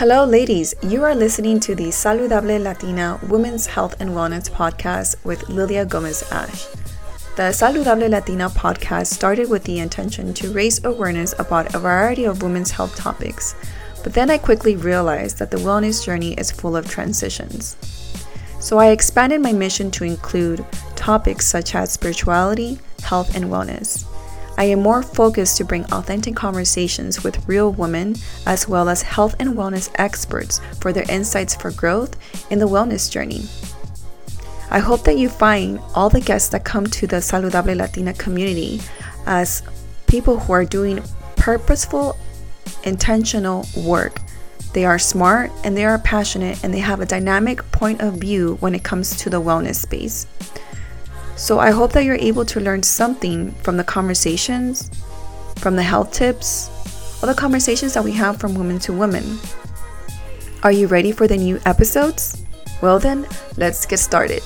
Hello, ladies. You are listening to the Saludable Latina Women's Health and Wellness podcast with Lilia Gomez Ash. The Saludable Latina podcast started with the intention to raise awareness about a variety of women's health topics, but then I quickly realized that the wellness journey is full of transitions. So I expanded my mission to include topics such as spirituality, health, and wellness. I am more focused to bring authentic conversations with real women as well as health and wellness experts for their insights for growth in the wellness journey. I hope that you find all the guests that come to the Saludable Latina community as people who are doing purposeful, intentional work. They are smart and they are passionate and they have a dynamic point of view when it comes to the wellness space. So I hope that you're able to learn something from the conversations, from the health tips, or the conversations that we have from women to women. Are you ready for the new episodes? Well, then, let's get started.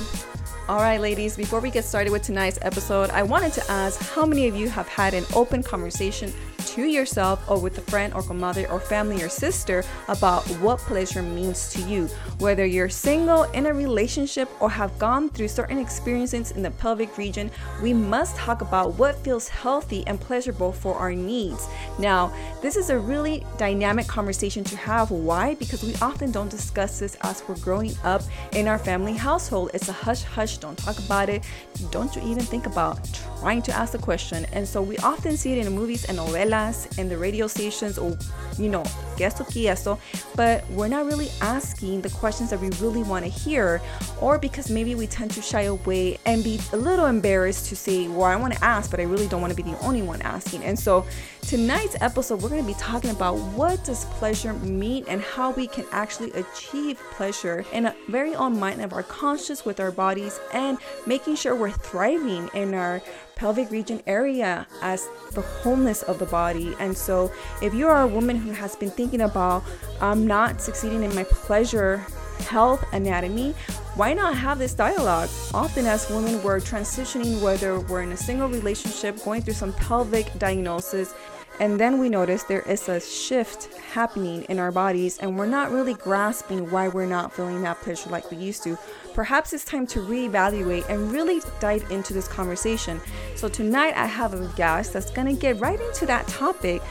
All right, ladies, before we get started with tonight's episode, I wanted to ask how many of you have had an open conversation to yourself or with a friend or mother or family or sister about what pleasure means to you. Whether you're single, in a relationship, or have gone through certain experiences in the pelvic region, we must talk about what feels healthy and pleasurable for our needs. Now, this is a really dynamic conversation to have. Why? Because we often don't discuss this as we're growing up in our family household. It's a hush hush, don't talk about it. Don't you even think about trying to ask the question. And so we often see it in movies and novelas and the radio stations or you know esto que esto but we're not really asking the questions that we really want to hear or because maybe we tend to shy away and be a little embarrassed to say well i want to ask but i really don't want to be the only one asking and so tonight's episode we're going to be talking about what does pleasure mean and how we can actually achieve pleasure in a very own mind of our conscious with our bodies and making sure we're thriving in our pelvic region area as the wholeness of the body. And so, if you are a woman who has been thinking about, I'm not succeeding in my pleasure health anatomy, why not have this dialogue? Often, as women, we're transitioning, whether we're in a single relationship, going through some pelvic diagnosis, and then we notice there is a shift happening in our bodies, and we're not really grasping why we're not feeling that pleasure like we used to. Perhaps it's time to reevaluate and really dive into this conversation. So, tonight I have a guest that's gonna get right into that topic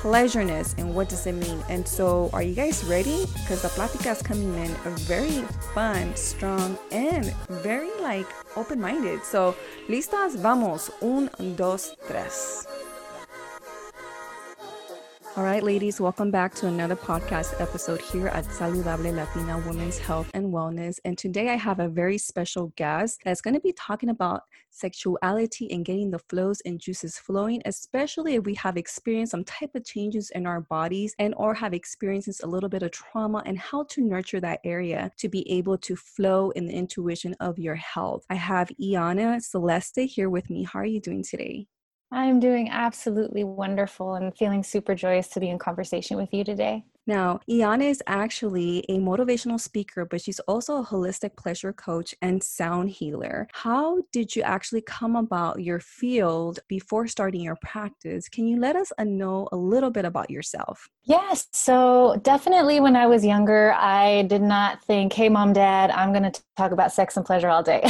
pleasureness and what does it mean. And so, are you guys ready? Because the plática is coming in very fun, strong, and very like open minded. So, listas, vamos. Un, dos, tres. All right, ladies, welcome back to another podcast episode here at Saludable Latina Women's Health and Wellness. And today I have a very special guest that's going to be talking about sexuality and getting the flows and juices flowing, especially if we have experienced some type of changes in our bodies and or have experienced a little bit of trauma and how to nurture that area to be able to flow in the intuition of your health. I have Iana Celeste here with me. How are you doing today? I'm doing absolutely wonderful and feeling super joyous to be in conversation with you today. Now, Iana is actually a motivational speaker, but she's also a holistic pleasure coach and sound healer. How did you actually come about your field before starting your practice? Can you let us uh, know a little bit about yourself? Yes. So, definitely when I was younger, I did not think, hey, mom, dad, I'm going to talk about sex and pleasure all day.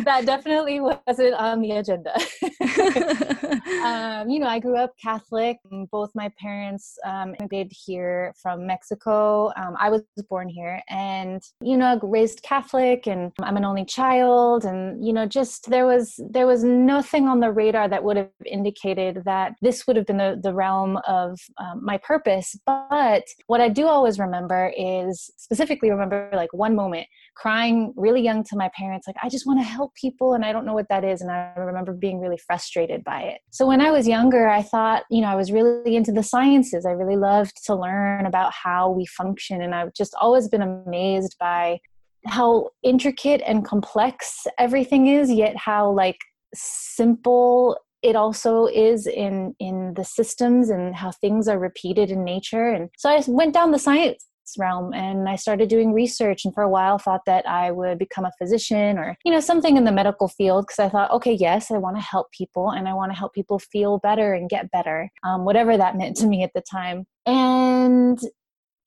that definitely wasn't on the agenda. um, you know, I grew up Catholic. Both my parents um, immigrated here from Mexico. Um, I was born here and, you know, raised Catholic and I'm an only child. And, you know, just there was, there was nothing on the radar that would have indicated that this would have been the, the realm of um, my purpose. But what I do always remember is specifically remember like one moment crying really young to my parents, like, I just want to help people and I don't know what that is. And I remember being really frustrated by it. So when I was younger, I thought, you know, I was really into the sciences. I really loved to learn about how we function. And I've just always been amazed by how intricate and complex everything is, yet how like simple it also is in in the systems and how things are repeated in nature and so i went down the science realm and I started doing research and for a while thought that I would become a physician or you know something in the medical field because I thought okay yes I want to help people and I want to help people feel better and get better um, whatever that meant to me at the time. And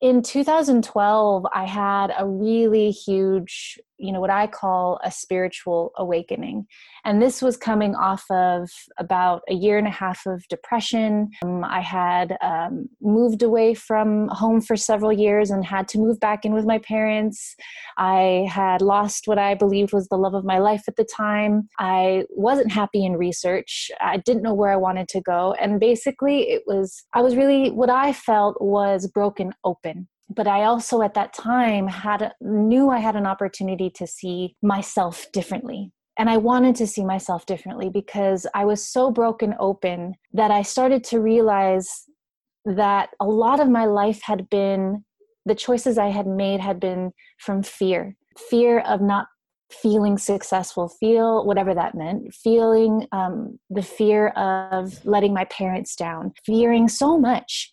in 2012 i had a really huge you know what i call a spiritual awakening. And this was coming off of about a year and a half of depression. Um, i had um, moved away from home for several years and had to move back in with my parents. I had lost what i believed was the love of my life at the time. I wasn't happy in research. I didn't know where i wanted to go. And basically it was i was really what i felt was broken open but I also at that time had knew I had an opportunity to see myself differently. And I wanted to see myself differently because I was so broken open that I started to realize that a lot of my life had been the choices I had made had been from fear fear of not feeling successful, feel whatever that meant, feeling um, the fear of letting my parents down, fearing so much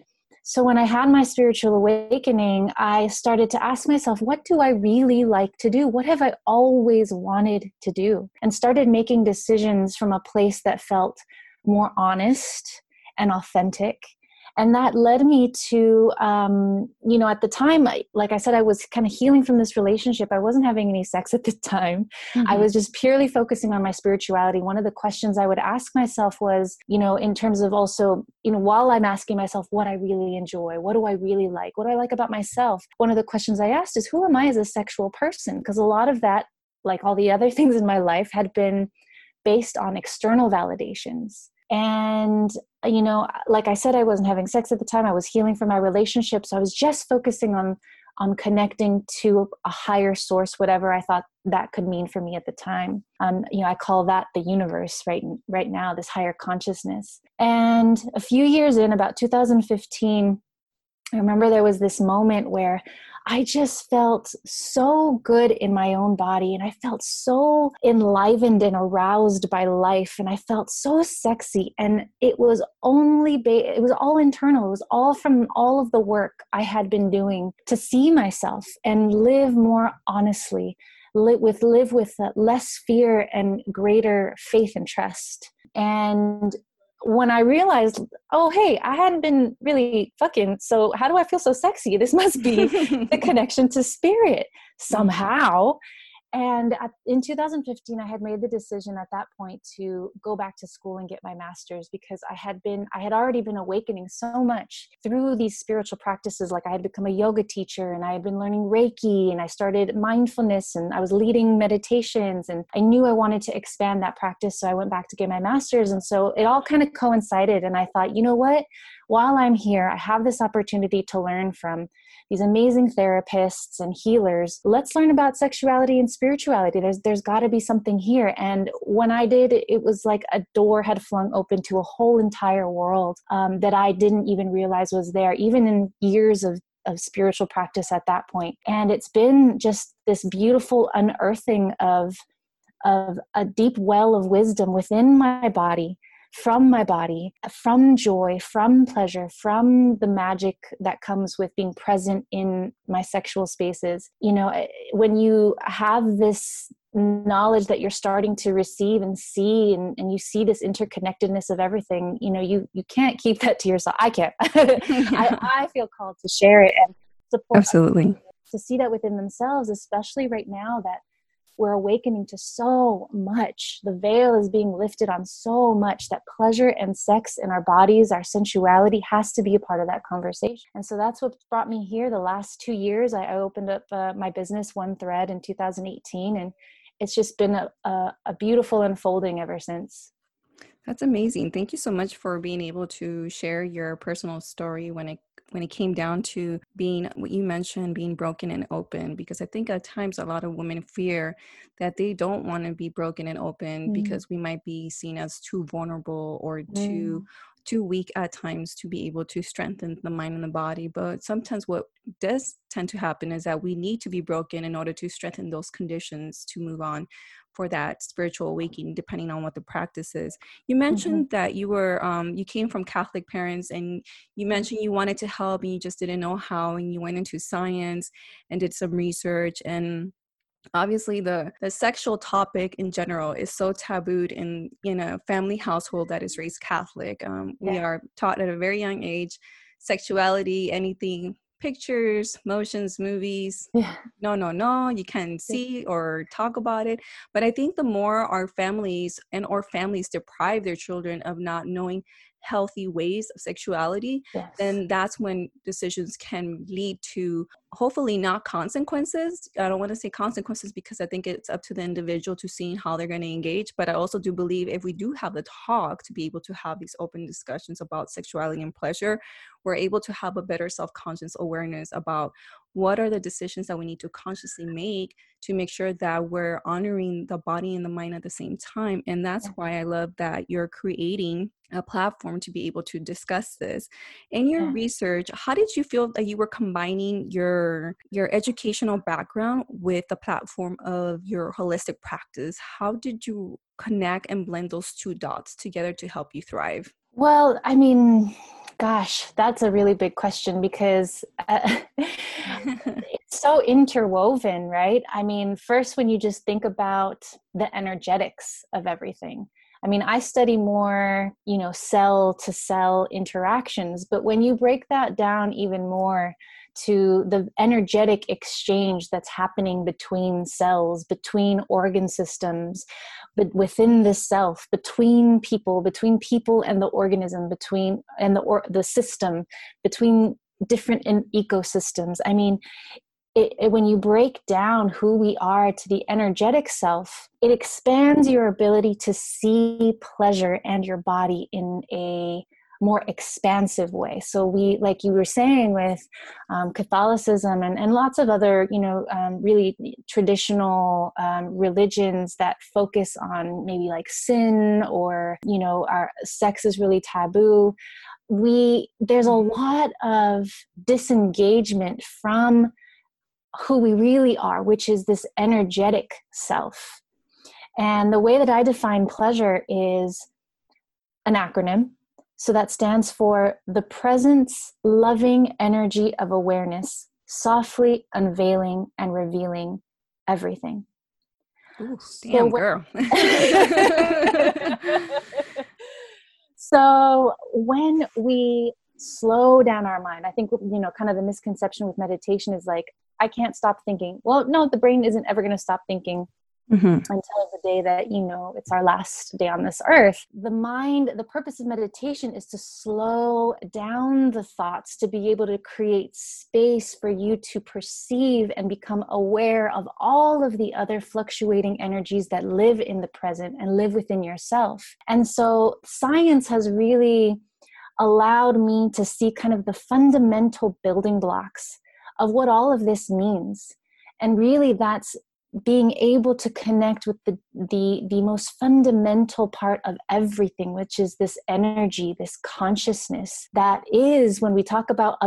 so when I had my spiritual awakening, I started to ask myself, what do I really like to do? What have I always wanted to do? And started making decisions from a place that felt more honest and authentic and that led me to um, you know at the time like i said i was kind of healing from this relationship. I wasn't having any sex at the time. Mm-hmm. i was just purely focusing on my spirituality. One of the questions i would ask myself was you know in terms of also you know while i'm asking myself what i really enjoy what do i really like what do i like about myself one of the questions i asked is who am i as a sexual person? Because a lot of that like all the other things in my life had been based on external validations and you know like i said i wasn't having sex at the time. I was healing from my relationship. So i was just focusing on on connecting to a higher source whatever i thought that could mean for me at the time. Um, you know i call that the universe right right now this higher consciousness. And a few years in about 2015 i remember there was this moment where I just felt so good in my own body and I felt so enlivened and aroused by life and I felt so sexy and it was only ba- it was all internal it was all from all of the work I had been doing to see myself and live more honestly live with live with uh, less fear and greater faith and trust. And when I realized, oh, hey, I hadn't been really fucking, so how do I feel so sexy? This must be the connection to spirit somehow. And at, in 2015, I had made the decision at that point to go back to school and get my master's because I had been, I had already been awakening so much through these spiritual practices. Like I had become a yoga teacher and I had been learning Reiki and I started mindfulness and I was leading meditations and I knew I wanted to expand that practice. So I went back to get my master's. And so it all kind of coincided. And I thought, you know what? While I'm here, I have this opportunity to learn from these amazing therapists and healers. Let's learn about sexuality and spirituality. There's there's got to be something here. And when i did it was like a door had flung open to a whole entire world um, that i didn't even realize was there even in years of of spiritual practice at that point. and it's been just this beautiful unearthing of of a deep well of wisdom within my body from my body, from joy, from pleasure, from the magic that comes with being present in my sexual spaces. You know, eh, when you have this knowledge that you're starting to receive and see and, and you see this interconnectedness of everything you know you you can't keep that to yourself. I can't. I, I feel called to share it and support absolutely. to see that within themselves especially right now that we're awakening to so much. The veil is being lifted on so much that pleasure and sex in our bodies, our sensuality has to be a part of that conversation. And so that's what brought me here the last two years. I, opened up uh, my business, One Thread, in 2018, and it's just been a, a, a beautiful unfolding ever since. That's amazing. Thank you so much for being able to share your personal story when it when it came down to being what you mentioned being broken and open because i think at times a lot of women fear that they don't want to be broken and open mm. because we might be seen as too vulnerable or too mm. too weak at times to be able to strengthen the mind and the body but sometimes what does tend to happen is that we need to be broken in order to strengthen those conditions to move on for that spiritual awakening depending on what the practice is you mentioned mm-hmm. that you were um, you came from catholic parents and you mentioned you wanted to help and you just didn't know how and you went into science and did some research and obviously the the sexual topic in general is so tabooed in in a family household that is raised catholic um, yeah. we are taught at a very young age sexuality anything pictures motions movies. Yeah. no no no you can't see or talk about it. But i think the more our families and or families deprive their children of not knowing healthy ways of sexuality, yes. then that's when decisions can lead to hopefully not consequences. I don't want to say consequences because I think it's up to the individual to seeing how they're going to engage. But I also do believe if we do have the talk to be able to have these open discussions about sexuality and pleasure, we're able to have a better self conscious awareness about what are the decisions that we need to consciously make to make sure that we're honoring the body and the mind at the same time. And that's why I love that you're creating a platform to be able to discuss this in your yeah. research how did you feel that you were combining your your educational background with the platform of your holistic practice how did you connect and blend those two dots together to help you thrive well i mean gosh that's a really big question because uh, it's so interwoven right? I mean first when you just think about the energetics of everything. I mean, I study more, you know, cell to cell interactions, but when you break that down even more to the energetic exchange that's happening between cells, between organ systems, but within the self, between people, between people and the organism, between and the or, the system, between different in ecosystems. I mean, it, it, when you break down who we are to the energetic self, it expands your ability to see pleasure and your body in a more expansive way. So we, like you were saying, with um, Catholicism and, and lots of other, you know, um, really traditional um, religions that focus on maybe like sin or, you know, our sex is really taboo. We there's a lot of disengagement from who we really are, which is this energetic self. And the way that I define pleasure is an acronym. So that stands for the presence, loving energy of awareness, softly unveiling and revealing everything. Ooh, damn so girl. so when we slow down our mind, I think you know, kind of the misconception with meditation is like, I can't stop thinking. Well, no, the brain isn't ever going to stop thinking mm-hmm. until the day that, you know, it's our last day on this earth. The mind, the purpose of meditation is to slow down the thoughts, to be able to create space for you to perceive and become aware of all of the other fluctuating energies that live in the present and live within yourself. And so science has really allowed me to see kind of the fundamental building blocks of what all of this means. And really, that's being able to connect with the, the the most fundamental part of everything which is this energy this consciousness that is when we talk about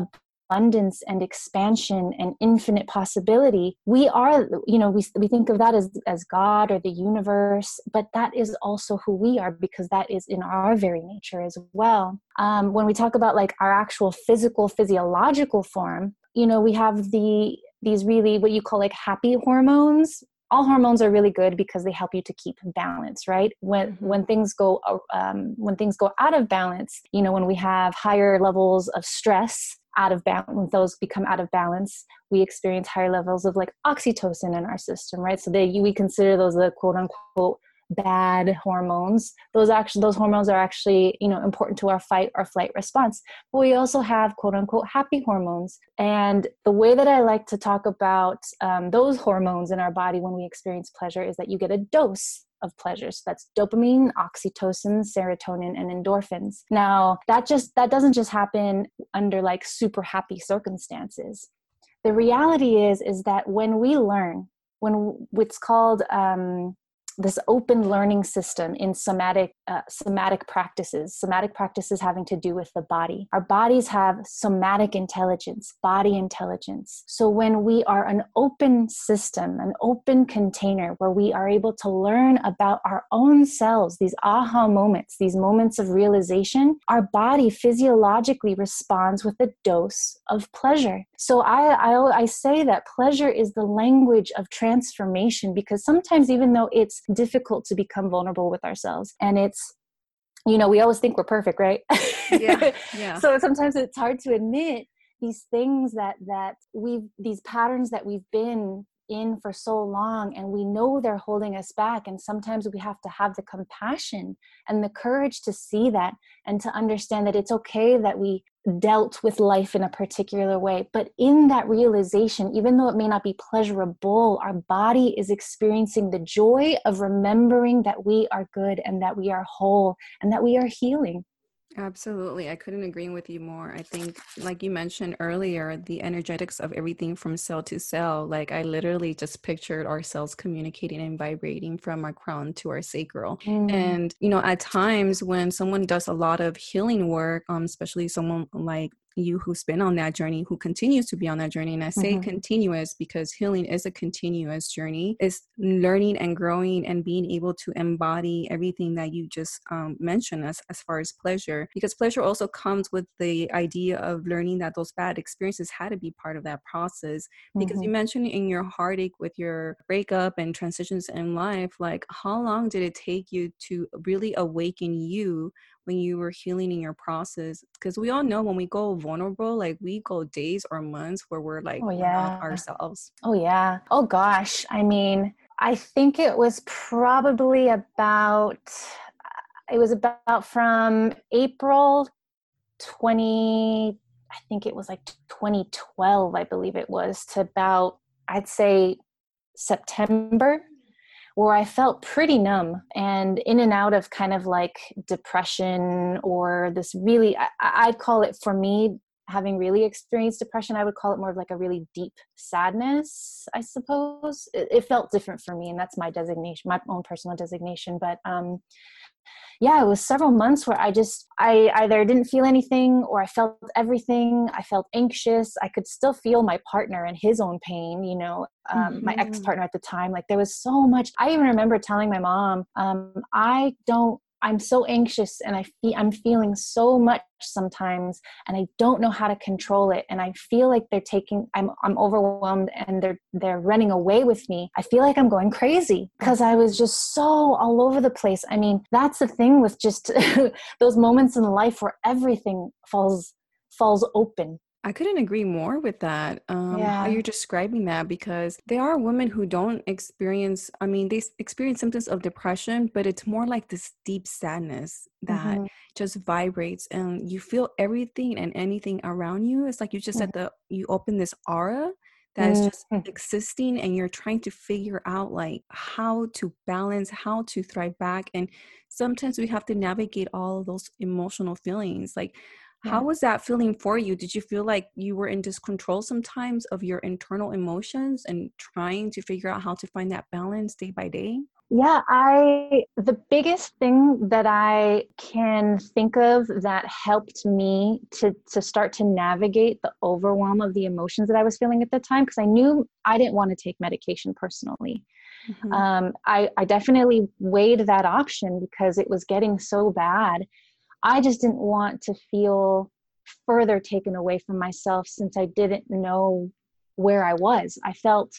abundance and expansion and infinite possibility we are you know we, we think of that as as god or the universe but that is also who we are because that is in our very nature as well. Um, when we talk about like our actual physical physiological form you know we have the these really what you call like happy hormones all hormones are really good because they help you to keep balance right when mm-hmm. when things go um, when things go out of balance you know when we have higher levels of stress out of balance when those become out of balance we experience higher levels of like oxytocin in our system right so they we consider those the quote unquote bad hormones those actually those hormones are actually you know important to our fight or flight response. But we also have quote unquote happy hormones. And the way that i like to talk about um, those hormones in our body when we experience pleasure is that you get a dose of pleasure. So that's dopamine oxytocin serotonin and endorphins. Now that just that doesn't just happen under like super happy circumstances. The reality is is that when we learn when it's called um, this open learning system in somatic uh, somatic practices somatic practices having to do with the body. Our bodies have somatic intelligence body intelligence. So when we are an open system an open container where we are able to learn about our own selves these aha moments these moments of realization our body physiologically responds with a dose of pleasure so I, I i say that pleasure is the language of transformation because sometimes even though it's difficult to become vulnerable with ourselves and it's you know we always think we're perfect right yeah, yeah. so sometimes it's hard to admit these things that that we've these patterns that we've been in for so long and we know they're holding us back and sometimes we have to have the compassion and the courage to see that and to understand that it's okay that we dealt with life in a particular way. But in that realization even though it may not be pleasurable our body is experiencing the joy of remembering that we are good and that we are whole and that we are healing Absolutely. I couldn't agree with you more. I think, like you mentioned earlier, the energetics of everything from cell to cell, like I literally just pictured our cells communicating and vibrating from our crown to our sacral. Mm. And, you know, at times when someone does a lot of healing work, um, especially someone like you who's been on that journey, who continues to be on that journey. And I say mm-hmm. continuous because healing is a continuous journey, is learning and growing and being able to embody everything that you just um, mentioned as, as far as pleasure. Because pleasure also comes with the idea of learning that those bad experiences had to be part of that process. Because mm-hmm. you mentioned in your heartache with your breakup and transitions in life, like how long did it take you to really awaken you when you were healing in your process because we all know when we go vulnerable like we go days or months where we're like oh yeah. ourselves. Oh yeah. Oh gosh. I mean i think it was probably about it was about from april 20 i think it was like 2012 i believe it was to about i'd say september where I felt pretty numb and in and out of kind of like depression or this really, I, I'd call it for me, having really experienced depression, I would call it more of like a really deep sadness, I suppose. It, it, felt different for me, and that's my designation, my own personal designation. But um, yeah, it was several months where I just, I either didn't feel anything or I felt everything. I felt anxious. I could still feel my partner and his own pain, you know, um, mm-hmm. my ex partner at the time. Like there was so much. I even remember telling my mom, um, I don't I'm so anxious and I feel I'm feeling so much sometimes and I don't know how to control it and I feel like they're taking I'm I'm overwhelmed and they're they're running away with me. I feel like I'm going crazy because I was just so all over the place. I mean, that's the thing with just those moments in life where everything falls falls open I couldn't agree more with that. Um, yeah. How you're describing that because there are women who don't experience. I mean, they experience symptoms of depression, but it's more like this deep sadness that mm-hmm. just vibrates, and you feel everything and anything around you. It's like you just mm-hmm. said that you open this aura that is just mm-hmm. existing, and you're trying to figure out like how to balance, how to thrive back, and sometimes we have to navigate all those emotional feelings, like yeah. How was that feeling for you? Did you feel like you were in discontrol sometimes of your internal emotions and trying to figure out how to find that balance day by day? Yeah, I the biggest thing that I can think of that helped me to to start to navigate the overwhelm of the emotions that I was feeling at the time because I knew I didn't want to take medication personally. Mm-hmm. Um, I, I definitely weighed that option because it was getting so bad I just didn't want to feel further taken away from myself since I didn't know where I was. I felt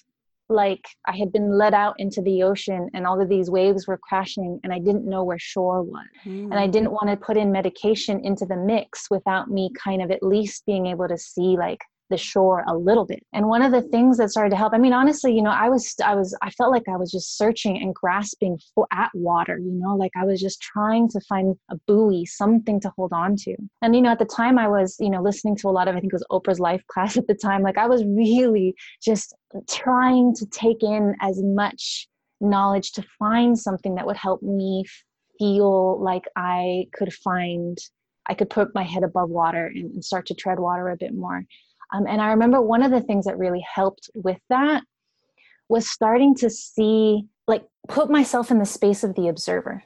like I had been let out into the ocean and all of these waves were crashing and I didn't know where shore was. Mm. And I didn't mm. want to put in medication into the mix without me kind of at least being able to see like the shore a little bit. And one of the things that started to help, I mean, honestly, you know, I was, I was, I felt like I was just searching and grasping for, at water, you know, like I was just trying to find a buoy, something to hold on to. And, you know, at the time I was, you know, listening to a lot of, I think it was Oprah's life class at the time. Like I was really just trying to take in as much knowledge to find something that would help me feel like I could find I could put my head above water and, start to tread water a bit more. Um, and I remember one of the things that really helped with that was starting to see like put myself in the space of the observer.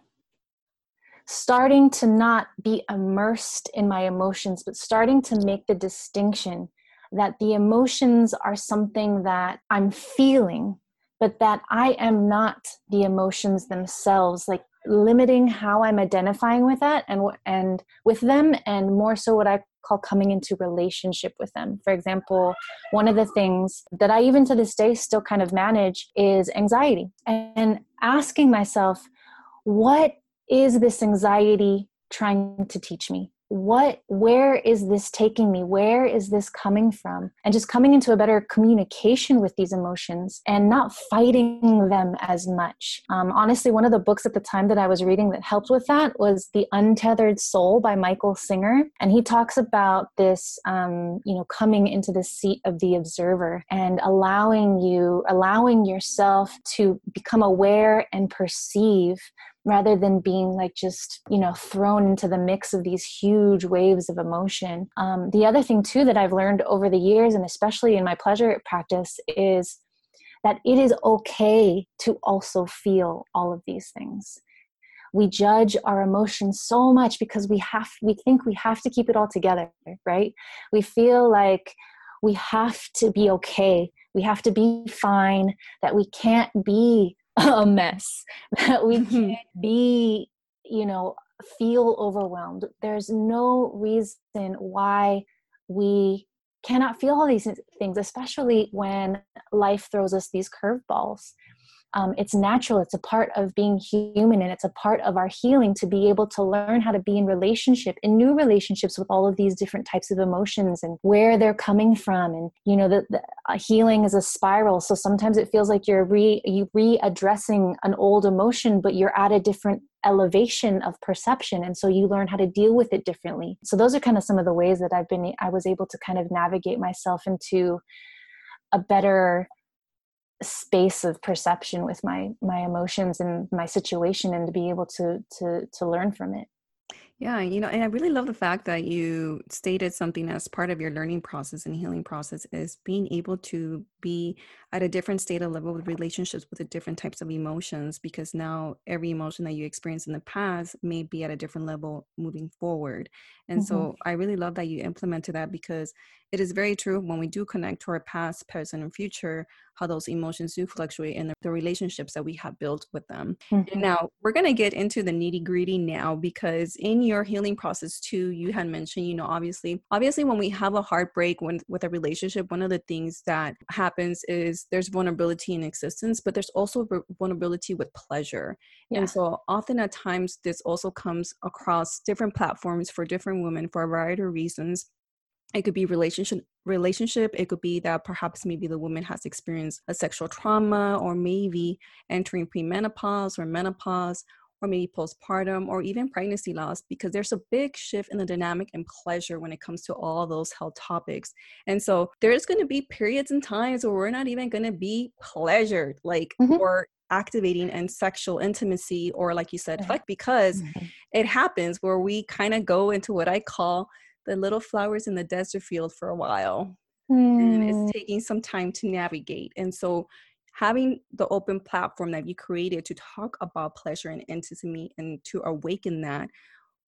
Starting to not be immersed in my emotions, but starting to make the distinction that the emotions are something that I'm feeling, but that I am not the emotions themselves, like limiting how I'm identifying with that and and with them and more so what I call coming into relationship with them. For example, one of the things that I even to this day still kind of manage is anxiety and asking myself what is this anxiety trying to teach me? What, where is this taking me? Where is this coming from? And just coming into a better communication with these emotions and not fighting them as much. Um, honestly, one of the books at the time that I was reading that helped with that was The Untethered Soul by Michael Singer. And he talks about this, um, you know, coming into the seat of the observer and allowing you, allowing yourself to become aware and perceive rather than being like just you know thrown into the mix of these huge waves of emotion. Um, the other thing too that i've learned over the years and especially in my pleasure practice is that it is okay to also feel all of these things. We judge our emotions so much because we have we think we have to keep it all together right? We feel like we have to be okay. We have to be fine that we can't be a mess that we mm-hmm. can't be you know feel overwhelmed there's no reason why we cannot feel all these things especially when life throws us these curveballs um, it's natural it's a part of being human and it's a part of our healing to be able to learn how to be in relationship in new relationships with all of these different types of emotions and where they're coming from. And you know the, the uh, healing is a spiral. So sometimes it feels like you're re you readdressing an old emotion but you're at a different elevation of perception. And so you learn how to deal with it differently. So those are kind of some of the ways that i've been i was able to kind of navigate myself into a better space of perception with my my emotions and my situation and to be able to to to learn from it yeah, you know, and I really love the fact that you stated something as part of your learning process and healing process is being able to be at a different state of level with relationships with the different types of emotions because now every emotion that you experienced in the past may be at a different level moving forward. And mm-hmm. so I really love that you implemented that because it is very true when we do connect to our past, present, and future, how those emotions do fluctuate in the, the relationships that we have built with them. Mm-hmm. now we're going to get into the nitty gritty now because in your healing process too, you had mentioned, you know, obviously, obviously when we have a heartbreak when, with a relationship, one of the things that happens is there's vulnerability in existence, but there's also vulnerability with pleasure. Yeah. And so often at times this also comes across different platforms for different women for a variety of reasons it could be relationship relationship it could be that perhaps maybe the woman has experienced a sexual trauma or maybe entering premenopause or menopause or maybe postpartum or even pregnancy loss because there's a big shift in the dynamic and pleasure when it comes to all those health topics and so there's going to be periods and times where we're not even going to be pleasured like mm-hmm. or activating and sexual intimacy or like you said fuck because mm-hmm. it happens where we kind of go into what i call the little flowers in the desert field for a while. Mm. And it's hmm. taking some time to navigate. And so having the open platform that you created to talk about pleasure and intimacy and to awaken that,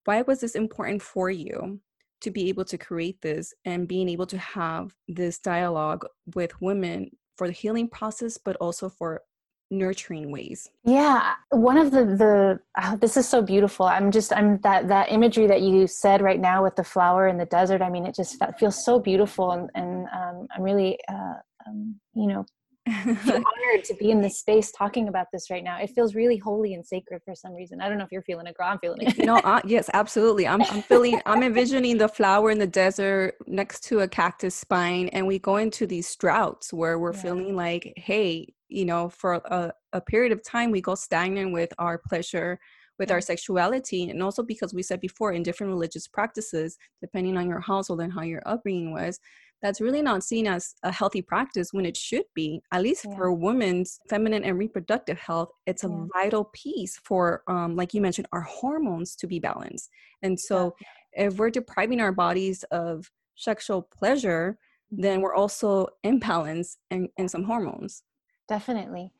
why was this important for you? to be able to create this and being able to have this dialogue with women for the healing process, but also for nurturing ways yeah one of the the oh, this is so beautiful i'm just i'm that that imagery that you said right now with the flower in the desert i mean it just that feels so beautiful and, and um, i'm really uh, um, you know honored to be in this space talking about this right now. It feels really holy and sacred for some reason. I don't know if you're feeling it, girl. I'm feeling it. no, uh, yes, absolutely. I'm, I'm feeling. I'm envisioning the flower in the desert next to a cactus spine, and we go into these droughts where we're yeah. feeling like, hey, you know for a, a period of time we go stagnant with our pleasure with our sexuality and also because we said before in different religious practices depending on your household and how your upbringing was that's really not seen as a healthy practice when it should be at least yeah. for women's feminine and reproductive health it's a yeah. vital piece for um, like you mentioned our hormones to be balanced and so yeah. if we're depriving our bodies of sexual pleasure then mm-hmm. we're also imbalanced in, in some hormones definitely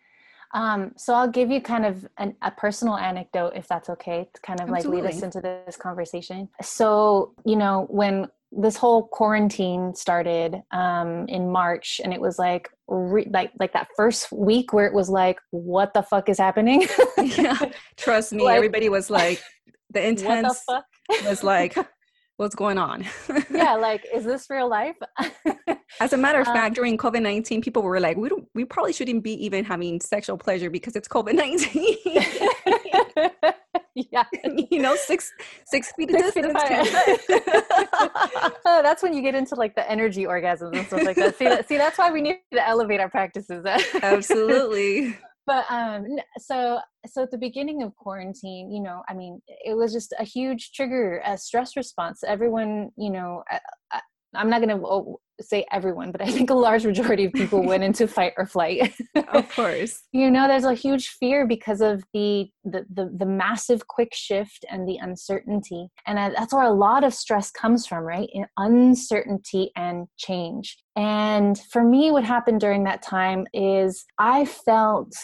Um, so I'll give you kind of an, a personal anecdote, if that's okay, to kind of Absolutely. like lead us into this conversation. So, you know, when this whole quarantine started um, in March, and it was like re- like like that first week where it was like, what the fuck is happening? yeah, trust me, like, everybody was like, the intense the was like, what's going on? yeah, like, is this real life? As a matter of um, fact, during COVID nineteen, people were like, we don't, we probably shouldn't be even having sexual pleasure because it's COVID nineteen. yeah, you know, six six feet six Feet oh, that's when you get into like the energy orgasms and stuff like that. See, that, see, that's why we need to elevate our practices. Absolutely but um so so at the beginning of quarantine you know i mean it was just a huge trigger a stress response. Everyone you know I, am not going to say everyone but i think a large majority of people went into fight or flight. Of course. You know there's a huge fear because of the, the the the, massive quick shift and the uncertainty. And that's where a lot of stress comes from right? In uncertainty and change. And for me what happened during that time is i felt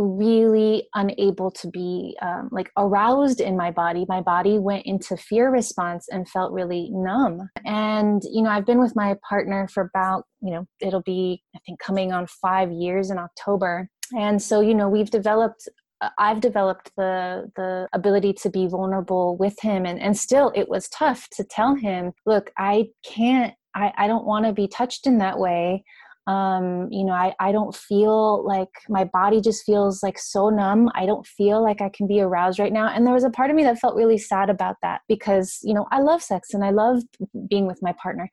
really unable to be um, like aroused in my body. My body went into fear response and felt really numb. And, you know, I've been with my partner for about, you know, it'll be, I think, coming on five years in October. And so, you know, we've developed uh, I've developed the the ability to be vulnerable with him and, and still it was tough to tell him, look, I can't I, I don't want to be touched in that way um, you know I, I don't feel like my body just feels like so numb. I don't feel like i can be aroused right now. And there was a part of me that felt really sad about that because you know i love sex and i love being with my partner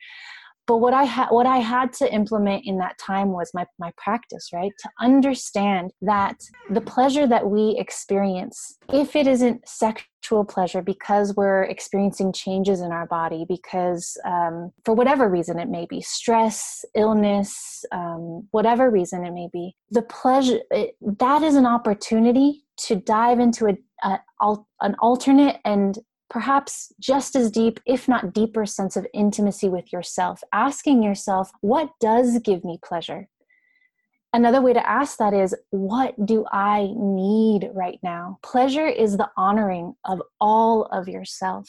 but what i had what i had to implement in that time was my my practice right? To understand that the pleasure that we experience if it isn't sexual pleasure because we're experiencing changes in our body because um, for whatever reason it may be stress illness um, whatever reason it may be the pleasure it, that is an opportunity to dive into a, a, an alternate and perhaps just as deep, if not deeper, sense of intimacy with yourself, asking yourself, what does give me pleasure? Another way to ask that is, what do I need right now? Pleasure is the honoring of all of yourself.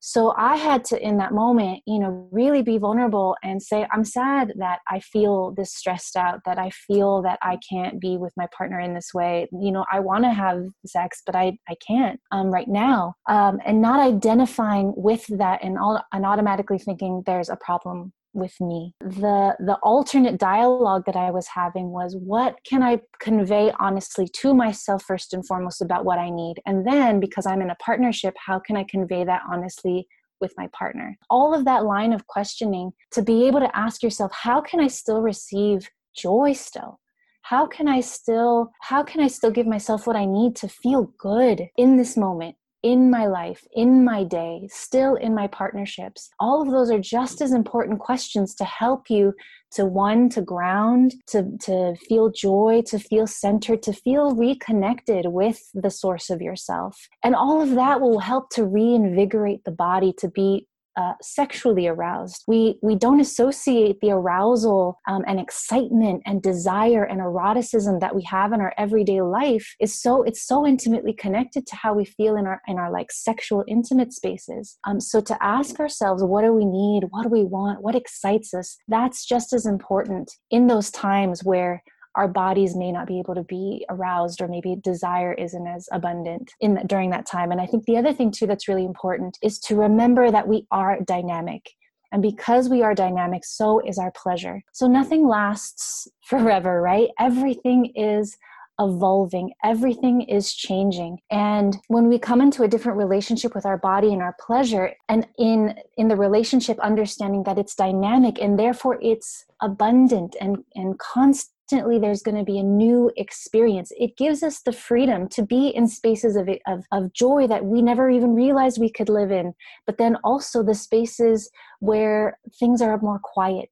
So I had to, in that moment, you know, really be vulnerable and say, I'm sad that I feel this stressed out, that I feel that I can't be with my partner in this way. You know, I want to have sex, but I, I can't um, right now. Um, and not identifying with that and, all, and automatically thinking there's a problem with me. The the alternate dialogue that i was having was what can i convey honestly to myself first and foremost about what i need? And then because i'm in a partnership how can i convey that honestly with my partner? All of that line of questioning to be able to ask yourself how can i still receive joy still? How can i still how can i still give myself what i need to feel good in this moment in my life, in my day, still in my partnerships? All of those are just as important questions to help you to one, to ground, to, to feel joy, to feel centered, to feel reconnected with the source of yourself. And all of that will help to reinvigorate the body to be uh, sexually aroused. We we don't associate the arousal um, and excitement and desire and eroticism that we have in our everyday life is so it's so intimately connected to how we feel in our in our like sexual intimate spaces. Um, so to ask ourselves, what do we need? What do we want? What excites us? That's just as important in those times where our bodies may not be able to be aroused or maybe desire isn't as abundant in during that time. And i think the other thing too that's really important is to remember that we are dynamic. And because we are dynamic so is our pleasure. So nothing lasts forever right? Everything is evolving. Everything is changing. And when we come into a different relationship with our body and our pleasure and in in the relationship understanding that it's dynamic and therefore it's abundant and and constant constantly there's going to be a new experience. It gives us the freedom to be in spaces of, of, of joy that we never even realized we could live in, but then also the spaces where things are more quiet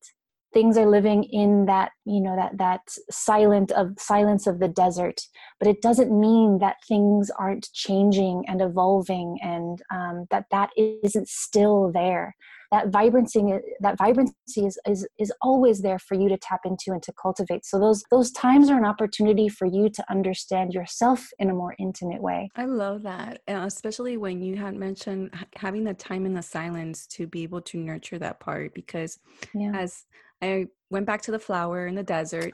things are living in that you know that that silent of silence of the desert but it doesn't mean that things aren't changing and evolving and um, that that isn't still there that vibrancy that vibrancy is, is is always there for you to tap into and to cultivate so those those times are an opportunity for you to understand yourself in a more intimate way i love that uh, especially when you had mentioned having the time in the silence to be able to nurture that part because yeah. as i went back to the flower in the desert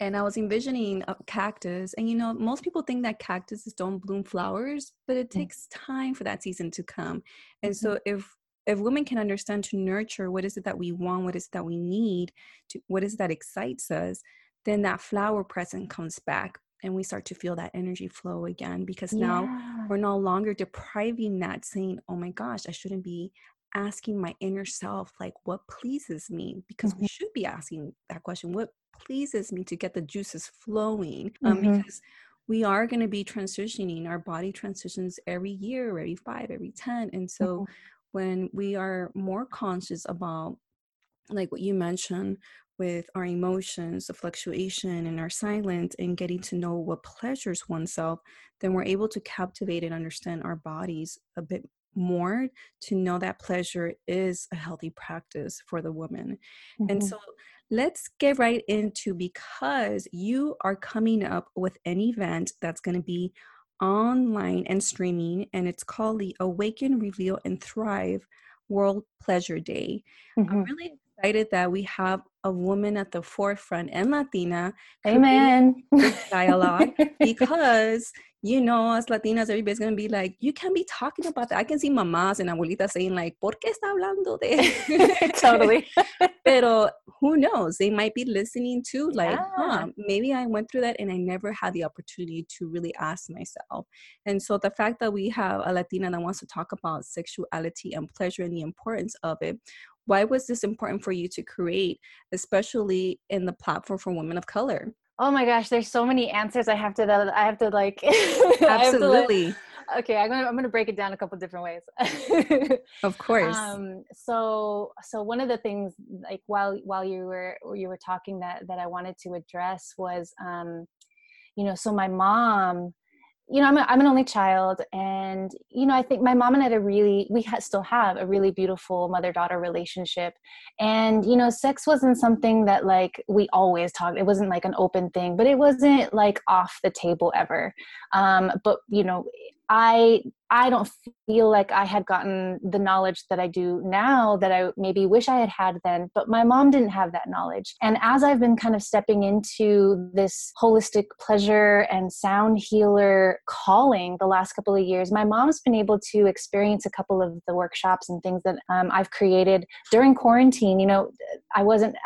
and I was envisioning a cactus. And you know, most people think that cactuses don't bloom flowers, but it takes time for that season to come. And mm-hmm. so if if women can understand to nurture what is it that we want, what is it that we need, to what is it that excites us, then that flower present comes back and we start to feel that energy flow again because yeah. now we're no longer depriving that saying, oh my gosh, I shouldn't be asking my inner self like what pleases me because mm-hmm. we should be asking that question what pleases me to get the juices flowing um, mm-hmm. because we are going to be transitioning our body transitions every year every five every ten and so mm-hmm. When we are more conscious about like what you mentioned with our emotions, the fluctuation and our silence, and getting to know what pleasures oneself, then we're able to captivate and understand our bodies a bit more to know that pleasure is a healthy practice for the woman. Mm-hmm. And so let's get right into because you are coming up with an event that's going to be online and streaming, and it's called the Awaken, Reveal, and Thrive World Pleasure Day. Mm-hmm. I'm really excited that we have a woman at the forefront and Latina. Amen. Dialogue because you know, as Latinas, everybody's gonna be like, you can't be talking about that. I can see mamás and abuelitas saying like, ¿por qué está hablando de? totally. Pero who knows? They might be listening to like, yeah. huh, maybe I went through that and I never had the opportunity to really ask myself. And so the fact that we have a Latina that wants to talk about sexuality and pleasure and the importance of it why was this important for you to create especially in the platform for women of color? Oh my gosh there's so many answers i have to i have to like absolutely to, like, okay i'm gonna i'm gonna break it down a couple different ways. Of course. Um so so one of the things like while while you were you were talking that that i wanted to address was um you know so my mom you know, I'm, a, I'm an only child, and you know, I think my mom and I had a really, we ha- still have a really beautiful mother-daughter relationship, and you know, sex wasn't something that like we always talked. It wasn't like an open thing, but it wasn't like off the table ever. Um, but you know, I I don't feel like I had gotten the knowledge that I do now that I maybe wish I had had then, but my mom didn't have that knowledge. And as I've been kind of stepping into this holistic pleasure and sound healer calling the last couple of years, my mom's been able to experience a couple of the workshops and things that um, I've created during quarantine. You know, I wasn't,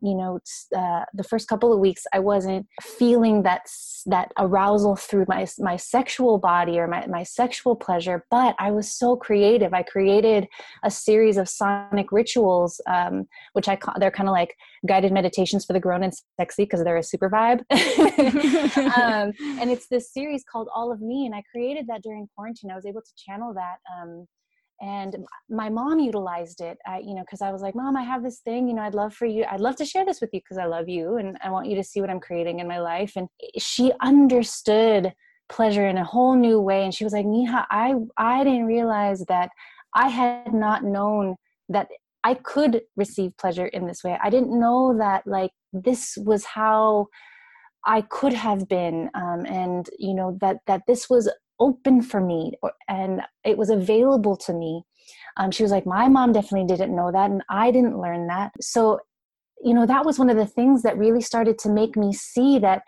you know, uh, the first couple of weeks, I wasn't feeling that that arousal through my my sexual body or my, my sexual pleasure but i was so creative. I created a series of sonic rituals um, which i call they're kind of like guided meditations for the grown and sexy because they're a super vibe. Um, and it's this series called all of me and i created that during quarantine. I was able to channel that um, and my mom utilized it you know because i was like mom i have this thing you know i'd love for you i'd love to share this with you because i love you and i want you to see what i'm creating in my life and she understood pleasure in a whole new way and she was like Neha I I didn't realize that I had not known that I could receive pleasure in this way. I didn't know that like this was how I could have been um, and you know that that this was open for me or, and it was available to me. Um, she was like my mom definitely didn't know that and I didn't learn that. So you know that was one of the things that really started to make me see that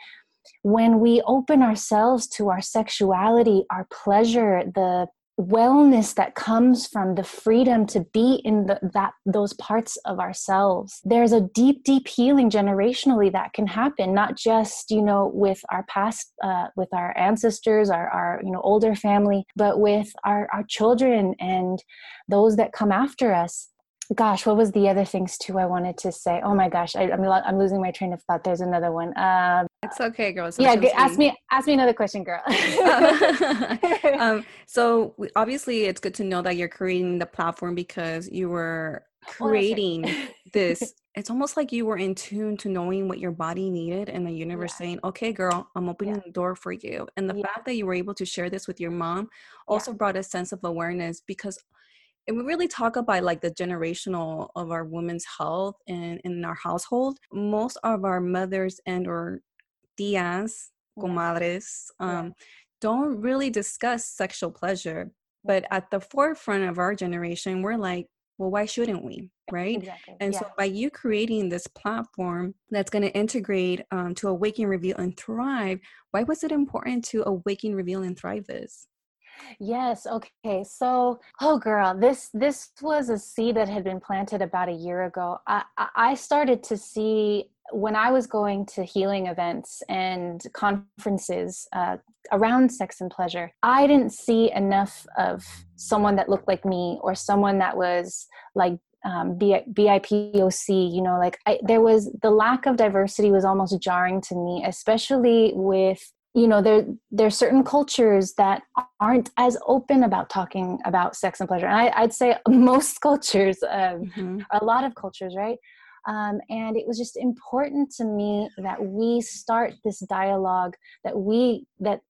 when we open ourselves to our sexuality, our pleasure, the wellness that comes from the freedom to be in the, that those parts of ourselves. There's a deep deep healing generationally that can happen not just you know with our past uh, with our ancestors our, our you know older family but with our, our children and those that come after us. Gosh what was the other things too i wanted to say? Oh my gosh I, am I'm, I'm losing my train of thought. There's another one. Uh, it's okay girl. Yeah ask me ask me another question girl. Um, so obviously it's good to know that you're creating the platform because you were creating oh, this. It's almost like you were in tune to knowing what your body needed and the universe yeah. saying okay girl i'm opening yeah. the door for you. And the yeah. fact that you were able to share this with your mom also brought a sense of awareness because and we really talk about like the generational of our women's health and in our household most of our mothers and or tias comadres um, don't really discuss sexual pleasure but at the forefront of our generation we're like well why shouldn't we right exactly. and yeah. so by you creating this platform that's going to integrate um, to awaken reveal and thrive why was it important to awaken reveal and thrive this Yes. Okay. So, oh, girl, this this was a seed that had been planted about a year ago. I I started to see when I was going to healing events and conferences uh, around sex and pleasure. I didn't see enough of someone that looked like me or someone that was like um, BIPOC, you know, like I, there was the lack of diversity was almost jarring to me, especially with you know there there's certain cultures that aren't as open about talking about sex and pleasure and I, would say most cultures um, mm-hmm. a lot of cultures right um, and it was just important to me that we start this dialogue that we that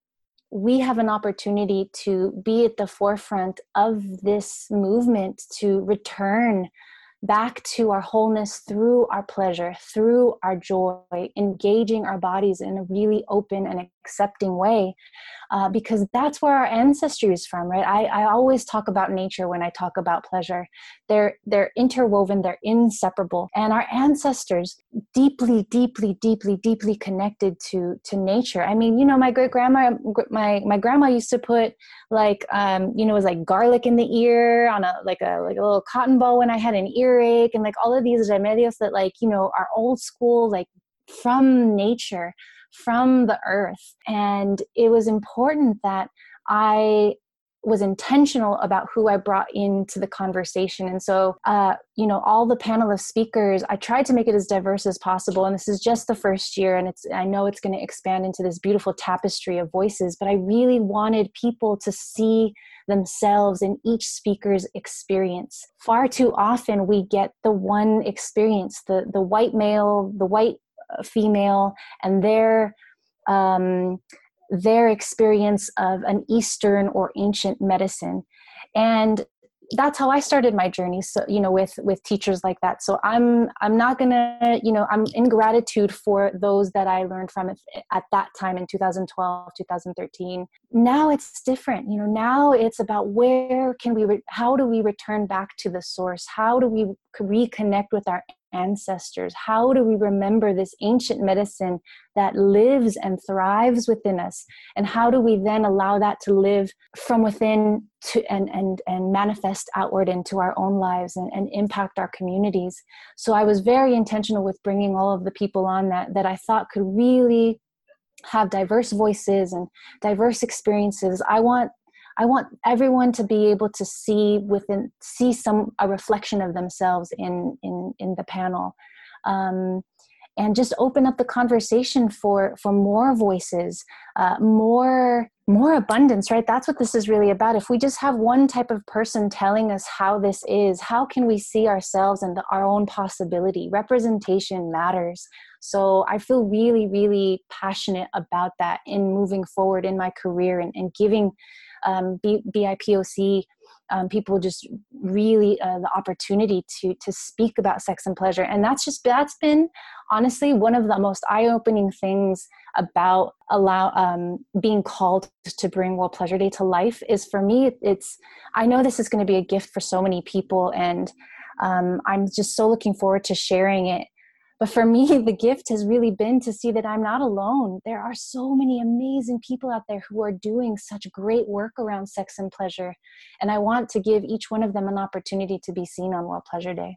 we have an opportunity to be at the forefront of this movement to return back to our wholeness through our pleasure, through our joy, engaging our bodies in a really open and accepting way uh, because that's where our ancestry is from right? I, I always talk about nature when i talk about pleasure. They're they're interwoven they're inseparable. And our ancestors deeply deeply deeply deeply connected to to nature. I mean you know my great grandma my my grandma used to put like um you know it was like garlic in the ear on a like a like a little cotton ball when i had an earache and like all of these remedios that like you know are old school like from nature from the earth. And it was important that I was intentional about who I brought into the conversation. And so, uh, you know, all the panel of speakers, I tried to make it as diverse as possible. And this is just the first year, and it's I know it's going to expand into this beautiful tapestry of voices. But I really wanted people to see themselves in each speaker's experience. Far too often, we get the one experience, the the white male, the white female and their um, their experience of an Eastern or ancient medicine. And that's how I started my journey. So, you know, with, with teachers like that. So I'm, I'm not gonna, you know, I'm in gratitude for those that I learned from at that time in 2012, 2013. Now it's different. You know, now it's about where can we, re- how do we return back to the source? How do we reconnect with our ancestors? How do we remember this ancient medicine that lives and thrives within us? And how do we then allow that to live from within to and and and manifest outward into our own lives and, and impact our communities? So I was very intentional with bringing all of the people on that that I thought could really have diverse voices and diverse experiences. I want I want everyone to be able to see within see some a reflection of themselves in in in the panel. Um, and just open up the conversation for for more voices uh, more more abundance right? That's what this is really about. If we just have one type of person telling us how this is how can we see ourselves and our own possibility? Representation matters. So i feel really really passionate about that in moving forward in my career and, and giving um, B- BIPOC um, people just really uh, the opportunity to to speak about sex and pleasure, and that's just that's been honestly one of the most eye opening things about allow um, being called to bring World Pleasure Day to life is for me it's I know this is going to be a gift for so many people and. Um, I'm just so looking forward to sharing it but for me, the gift has really been to see that I'm not alone. There are so many amazing people out there who are doing such great work around sex and pleasure. And I want to give each one of them an opportunity to be seen on World Pleasure Day.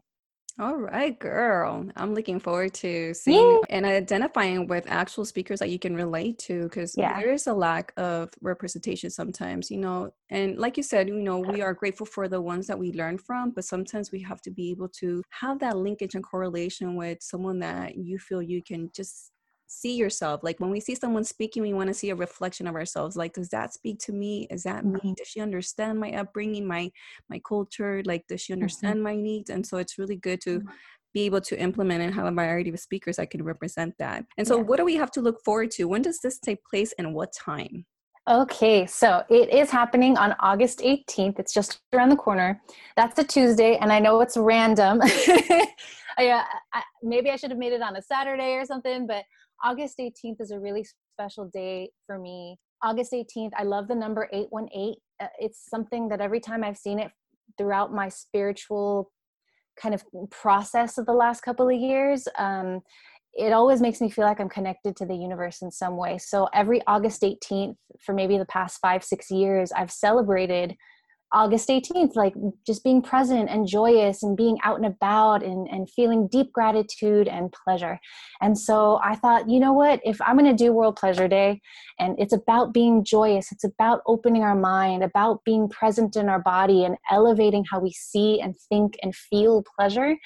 All right, girl. I'm looking forward to seeing yeah. and identifying with actual speakers that you can relate to because yeah. there is a lack of representation sometimes, you know. And like you said, you know, we are grateful for the ones that we learn from, but sometimes we have to be able to have that linkage and correlation with someone that you feel you can just see yourself like when we see someone speaking we want to see a reflection of ourselves like does that speak to me is that mm-hmm. me does she understand my upbringing my my culture like does she mm-hmm. understand mm-hmm. my needs and so it's really good to mm-hmm. be able to implement and have a variety of speakers that can represent that and so yeah. what do we have to look forward to when does this take place and what time Okay, so it is happening on August 18th. It's just around the corner. That's a Tuesday, and I know it's random. Uh, I, maybe I should have made it on a Saturday or something, but August 18th is a really special day for me. August 18th, I love the number 818. Uh, it's something that every time I've seen it throughout my spiritual kind of process of the last couple of years, um, it always makes me feel like I'm connected to the universe in some way. So every August 18th, for maybe the past five, six years, I've celebrated August 18th, like just being present and joyous and being out and about and, and feeling deep gratitude and pleasure. And so I thought, you know what, if I'm going to do World Pleasure Day and it's about being joyous, it's about opening our mind, about being present in our body and elevating how we see and think and feel pleasure,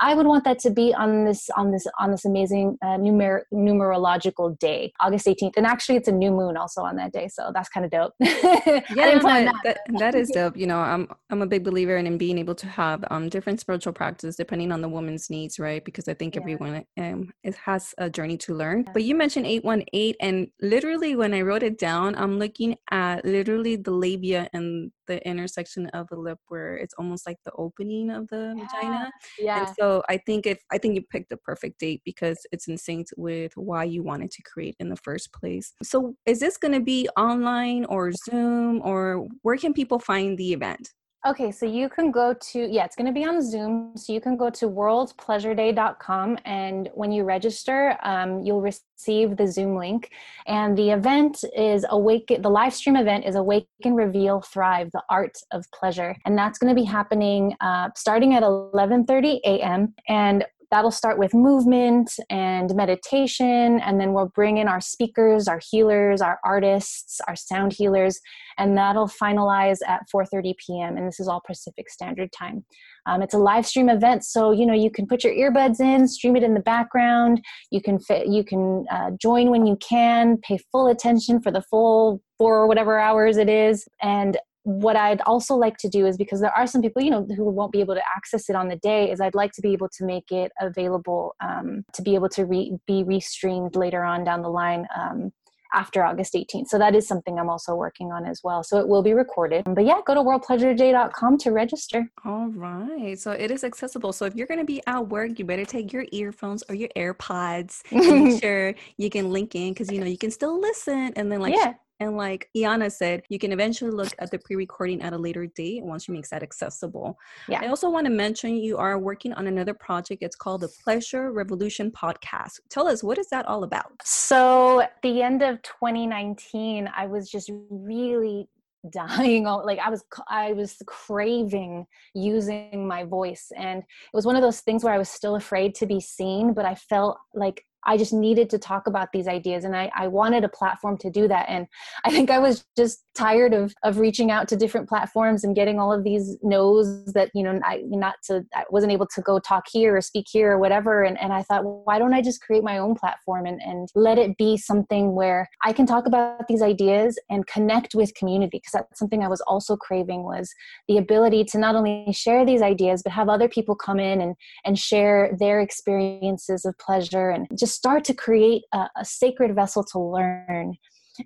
I would want that to be on this, on this, on this amazing uh, numer- numerological day, August 18th. And actually it's a new moon also on that day. So that's kind of dope. yeah, that. That, that is dope you know i'm i'm a big believer in, in being able to have um different spiritual practices depending on the woman's needs right because i think yeah. everyone um it has a journey to learn yeah. but you mentioned 818 and literally when i wrote it down i'm looking at literally the labia and the intersection of the lip where it's almost like the opening of the yeah. vagina yeah and so i think if i think you picked the perfect date because it's in sync with why you wanted to create in the first place so is this going to be online or zoom or where can people find the event Okay, so you can go to, yeah, it's going to be on Zoom. So you can go to worldpleasureday.com. And when you register, um, you'll receive the Zoom link. And the event is Awaken, the live stream event is Awaken, Reveal, Thrive, the Art of Pleasure. And that's going to be happening uh, starting at 11.30 a.m. And that'll start with movement and meditation and then we'll bring in our speakers our healers our artists our sound healers and that'll finalize at 4.30 p.m and this is all pacific standard time. Um, it's a live stream event so you know you can put your earbuds in stream it in the background. You can fit, you can uh, join when you can pay full attention for the full four or whatever hours it is and what I'd also like to do is because there are some people, you know, who won't be able to access it on the day, is I'd like to be able to make it available um, to be able to re- be restreamed later on down the line um, after August 18th. So that is something I'm also working on as well. So it will be recorded. But yeah, go to worldpleasureday.com to register. All right. So it is accessible. So if you're going to be at work, you better take your earphones or your AirPods. make sure you can link in because, you know, you can still listen and then like yeah. And like Iana said, you can eventually look at the pre-recording at a later date once you make that accessible. Yeah. I also want to mention you are working on another project. It's called the Pleasure Revolution Podcast. Tell us, what is that all about? So at the end of 2019, I was just really dying like i was i was craving using my voice and it was one of those things where i was still afraid to be seen but i felt like I just needed to talk about these ideas and I, I wanted a platform to do that. And I think I was just tired of, of reaching out to different platforms and getting all of these no's that, you know, I not to, I wasn't able to go talk here or speak here or whatever. And, and I thought, well, why don't I just create my own platform and, and let it be something where I can talk about these ideas and connect with community? Because that's something I was also craving was the ability to not only share these ideas, but have other people come in and, and share their experiences of pleasure and just start to create a, a sacred vessel to learn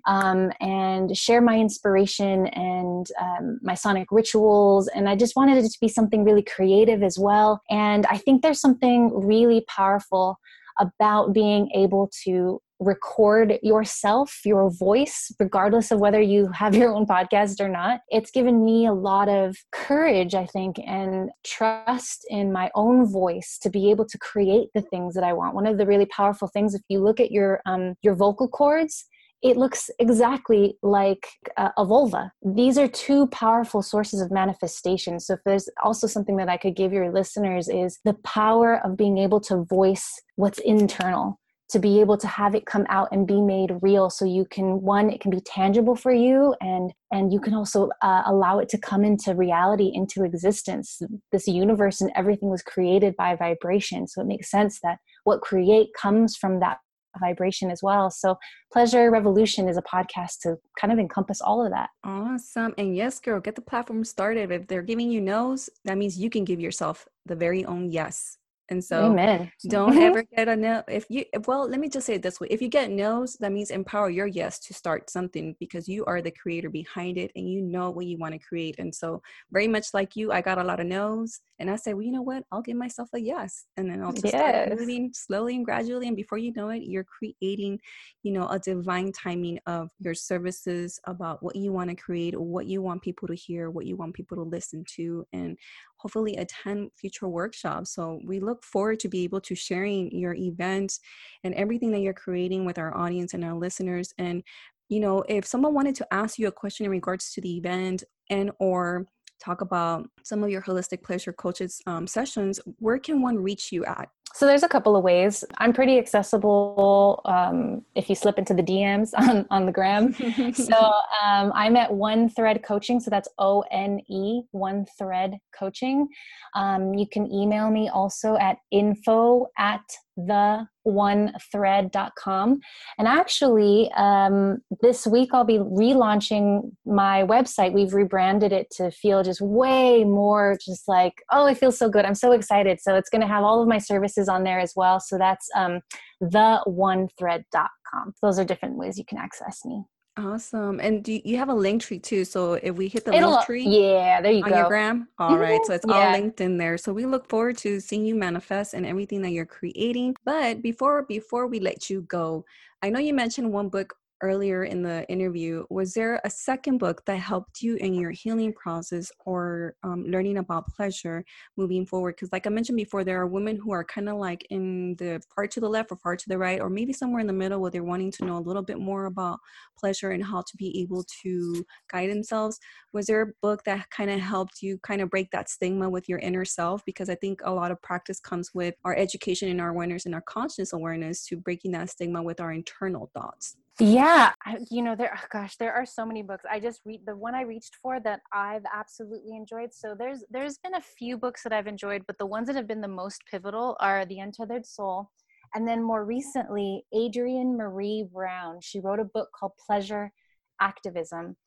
um, and share my inspiration and um, my sonic rituals. And I just wanted it to be something really creative as well. And I think there's something really powerful about being able to record yourself, your voice, regardless of whether you have your own podcast or not. It's given me a lot of courage, I think, and trust in my own voice to be able to create the things that I want. One of the really powerful things, if you look at your um, your vocal cords, it looks exactly like a, a, vulva. These are two powerful sources of manifestation. So, if there's also something that I could give your listeners, is the power of being able to voice what's internal to be able to have it come out and be made real so you can one it can be tangible for you and and you can also uh, allow it to come into reality into existence this universe and everything was created by vibration so it makes sense that what create comes from that vibration as well. So, Pleasure Revolution is a podcast to kind of encompass all of that. Awesome. And yes, girl, get the platform started. If they're giving you no's, that means you can give yourself the very own yes And so Amen. don't ever get a no. If you, well, let me just say it this way. If you get no's, that means empower your yes to start something because you are the creator behind it and you know what you want to create. And so very much like you, I got a lot of no's and I said, well, you know what? I'll give myself a yes. And then I'll just yes. start moving slowly and gradually. And before you know it, you're creating, you know, a divine timing of your services about what you want to create, what you want people to hear, what you want people to listen to. And hopefully attend future workshops. So we look forward to be able to sharing your events and everything that you're creating with our audience and our listeners. And you know, if someone wanted to ask you a question in regards to the event and or talk about some of your holistic pleasure coaches um, sessions, where can one reach you at? So there's a couple of ways. I'm pretty accessible um, if you slip into the DMs on, on the gram. so um, I'm at One Thread Coaching. So that's O N E, One Thread Coaching. Um, you can email me also at info at the one thread.com and actually um, this week i'll be relaunching my website we've rebranded it to feel just way more just like oh it feels so good i'm so excited so it's going to have all of my services on there as well so that's um, the one thread.com those are different ways you can access me Awesome. And do you, you, have a link tree too? So if we hit the It'll, link tree, yeah, there you on go. your gram. All mm-hmm. right. So it's yeah. all linked in there. So we look forward to seeing you manifest and everything that you're creating. But before before we let you go, I know you mentioned one book earlier in the interview, was there a second book that helped you in your healing process or um, learning about pleasure moving forward? Because, like I mentioned before, there are women who are kind of like in the far to the left or far to the right, or maybe somewhere in the middle where they're wanting to know a little bit more about pleasure and how to be able to guide themselves. Was there a book that kind of helped you kind of break that stigma with your inner self? Because I think a lot of practice comes with our education and our awareness and our conscious awareness to breaking that stigma with our internal thoughts. Yeah, you know, there. Oh gosh, there are so many books. I just read the one I reached for that I've absolutely enjoyed. So there's there's been a few books that I've enjoyed, but the ones that have been the most pivotal are The Untethered Soul, and then more recently, Adrienne Maree Brown. She wrote a book called Pleasure Activism,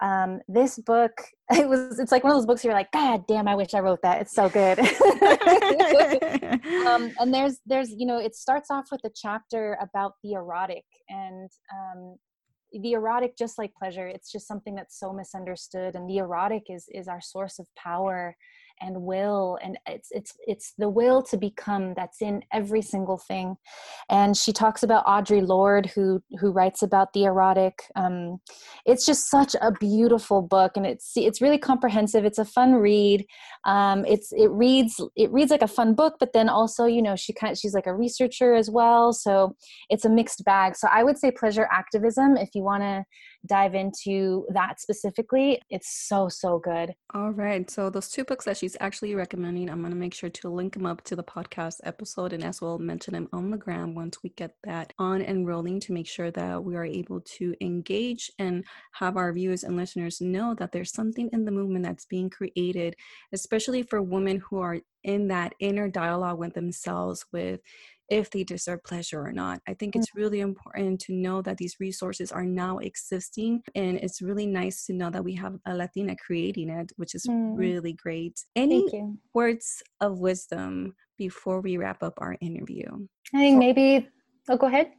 um, this book it was it's like one of those books you're like god damn i wish i wrote that. It's so good. Um, and there's there's you know it starts off with a chapter about the erotic and um, the erotic just like pleasure it's just something that's so misunderstood and the erotic is is our source of power and will and it's it's it's the will to become that's in every single thing. And she talks about audre lorde who who writes about the erotic um, it's just such a beautiful book and it's it's really comprehensive it's a fun read. Um, it's it reads it reads like a fun book but then also you know she kind of, she's like a researcher as well so it's a mixed bag. So i would say pleasure activism if you want to dive into that specifically, it's so, so good. All right. So, those two books that she's actually recommending, I'm going to make sure to link them up to the podcast episode and as well mention them on the gram once we get that on and rolling to make sure that we are able to engage and have our viewers and listeners know that there's something in the movement that's being created, especially for women who are in that inner dialogue with themselves with if they deserve pleasure or not. I think it's really important to know that these resources are now existing. And it's really nice to know that we have a Latina creating it, which is mm. really great. Any words of wisdom before we wrap up our interview? I think maybe, oh, go ahead.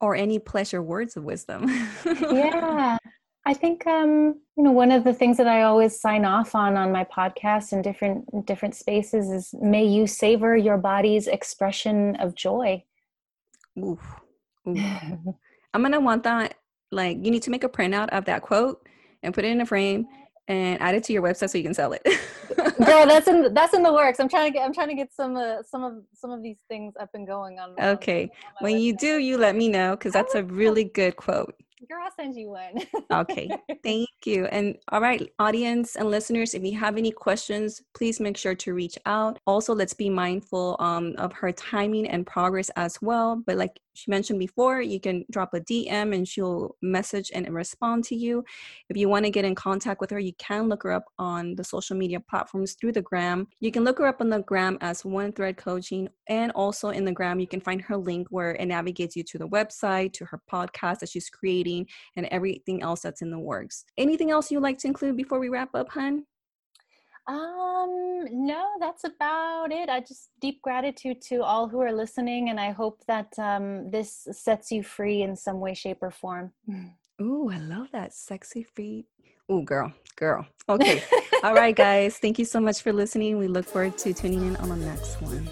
Or any pleasure words of wisdom. yeah. I think um, you know one of the things that I always sign off on on my podcast in different different spaces is may you savor your body's expression of joy. Ooh, ooh. I'm gonna want that. Like you need to make a printout of that quote and put it in a frame and add it to your website so you can sell it. Girl, that's in that's in the works. I'm trying to get I'm trying to get some uh, some of some of these things up and going on. Okay, on when website. you do, you let me know because that's a really good quote. Girl, I'll send you one. okay. Thank you. And all right, audience and listeners, if you have any questions, please make sure to reach out. Also, let's be mindful um, of her timing and progress as well. But like she mentioned before, you can drop a DM and she'll message and respond to you. If you want to get in contact with her, you can look her up on the social media platforms through the gram. You can look her up on the gram as One Thread Coaching, and also in the gram, you can find her link where it navigates you to the website, to her podcast that she's creating, and everything else that's in the works. Anything else you'd like to include before we wrap up, hun? Um, no, that's about it. I just deep gratitude to all who are listening, and I hope that um, this sets you free in some way, shape, or form. Ooh, I love that sexy free. Ooh, girl, girl. Okay. all right, guys. Thank you so much for listening. We look forward to tuning in on the next one.